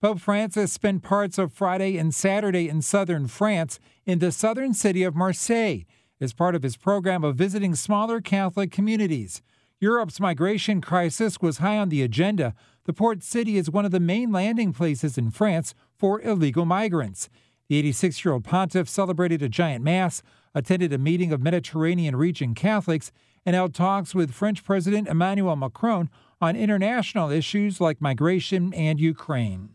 Pope Francis spent parts of Friday and Saturday in southern France in the southern city of Marseille as part of his program of visiting smaller Catholic communities. Europe's migration crisis was high on the agenda. The port city is one of the main landing places in France for illegal migrants. The 86 year old pontiff celebrated a giant mass, attended a meeting of Mediterranean region Catholics, and held talks with French President Emmanuel Macron on international issues like migration and Ukraine.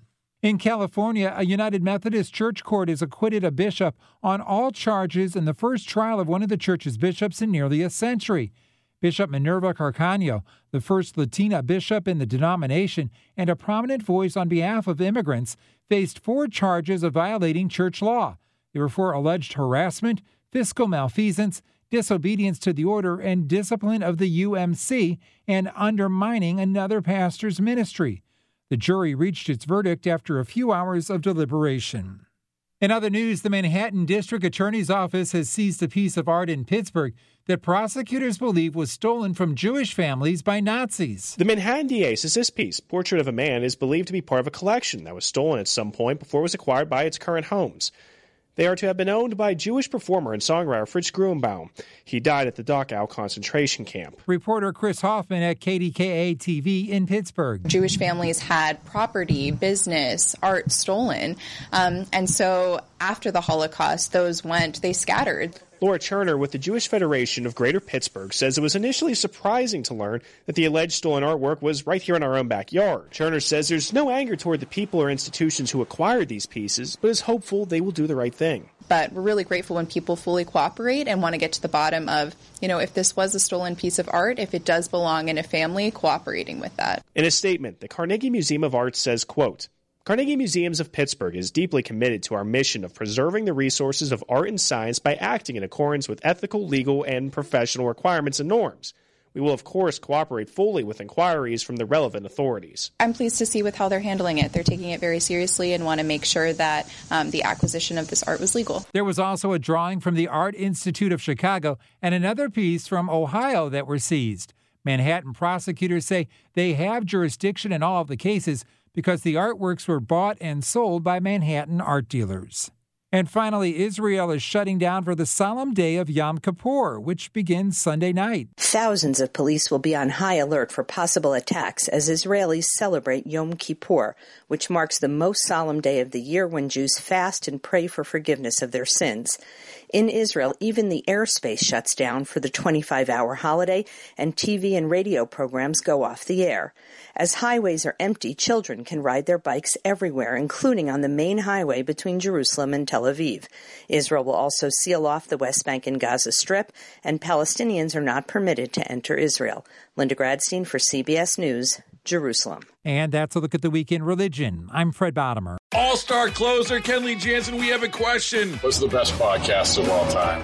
In California, a United Methodist Church court has acquitted a bishop on all charges in the first trial of one of the church's bishops in nearly a century. Bishop Minerva Carcano, the first Latina bishop in the denomination and a prominent voice on behalf of immigrants, faced four charges of violating church law. They were for alleged harassment, fiscal malfeasance, disobedience to the order, and discipline of the UMC, and undermining another pastor's ministry. The jury reached its verdict after a few hours of deliberation. In other news, the Manhattan District Attorney's Office has seized a piece of art in Pittsburgh that prosecutors believe was stolen from Jewish families by Nazis. The Manhattan DA says this piece, Portrait of a Man, is believed to be part of a collection that was stolen at some point before it was acquired by its current homes. They are to have been owned by Jewish performer and songwriter Fritz Grunbaum. He died at the Dachau concentration camp. Reporter Chris Hoffman at KDKA TV in Pittsburgh. Jewish families had property, business, art stolen. Um, and so after the Holocaust, those went, they scattered. Laura Cherner with the Jewish Federation of Greater Pittsburgh says it was initially surprising to learn that the alleged stolen artwork was right here in our own backyard. Cherner says there's no anger toward the people or institutions who acquired these pieces, but is hopeful they will do the right thing. But we're really grateful when people fully cooperate and want to get to the bottom of, you know, if this was a stolen piece of art, if it does belong in a family, cooperating with that. In a statement, the Carnegie Museum of Art says, quote, Carnegie Museums of Pittsburgh is deeply committed to our mission of preserving the resources of art and science by acting in accordance with ethical, legal, and professional requirements and norms. We will, of course, cooperate fully with inquiries from the relevant authorities. I'm pleased to see with how they're handling it. They're taking it very seriously and want to make sure that um, the acquisition of this art was legal. There was also a drawing from the Art Institute of Chicago and another piece from Ohio that were seized. Manhattan prosecutors say they have jurisdiction in all of the cases because the artworks were bought and sold by Manhattan art dealers. And finally, Israel is shutting down for the solemn day of Yom Kippur, which begins Sunday night. Thousands of police will be on high alert for possible attacks as Israelis celebrate Yom Kippur, which marks the most solemn day of the year when Jews fast and pray for forgiveness of their sins. In Israel, even the airspace shuts down for the 25 hour holiday, and TV and radio programs go off the air. As highways are empty, children can ride their bikes everywhere, including on the main highway between Jerusalem and Tel Aviv. Israel will also seal off the West Bank and Gaza Strip, and Palestinians are not permitted to enter Israel. Linda Gradstein for CBS News, Jerusalem. And that's a look at the weekend religion. I'm Fred Bodimer. All star closer, Kenley Jansen, we have a question. What's the best podcast of all time?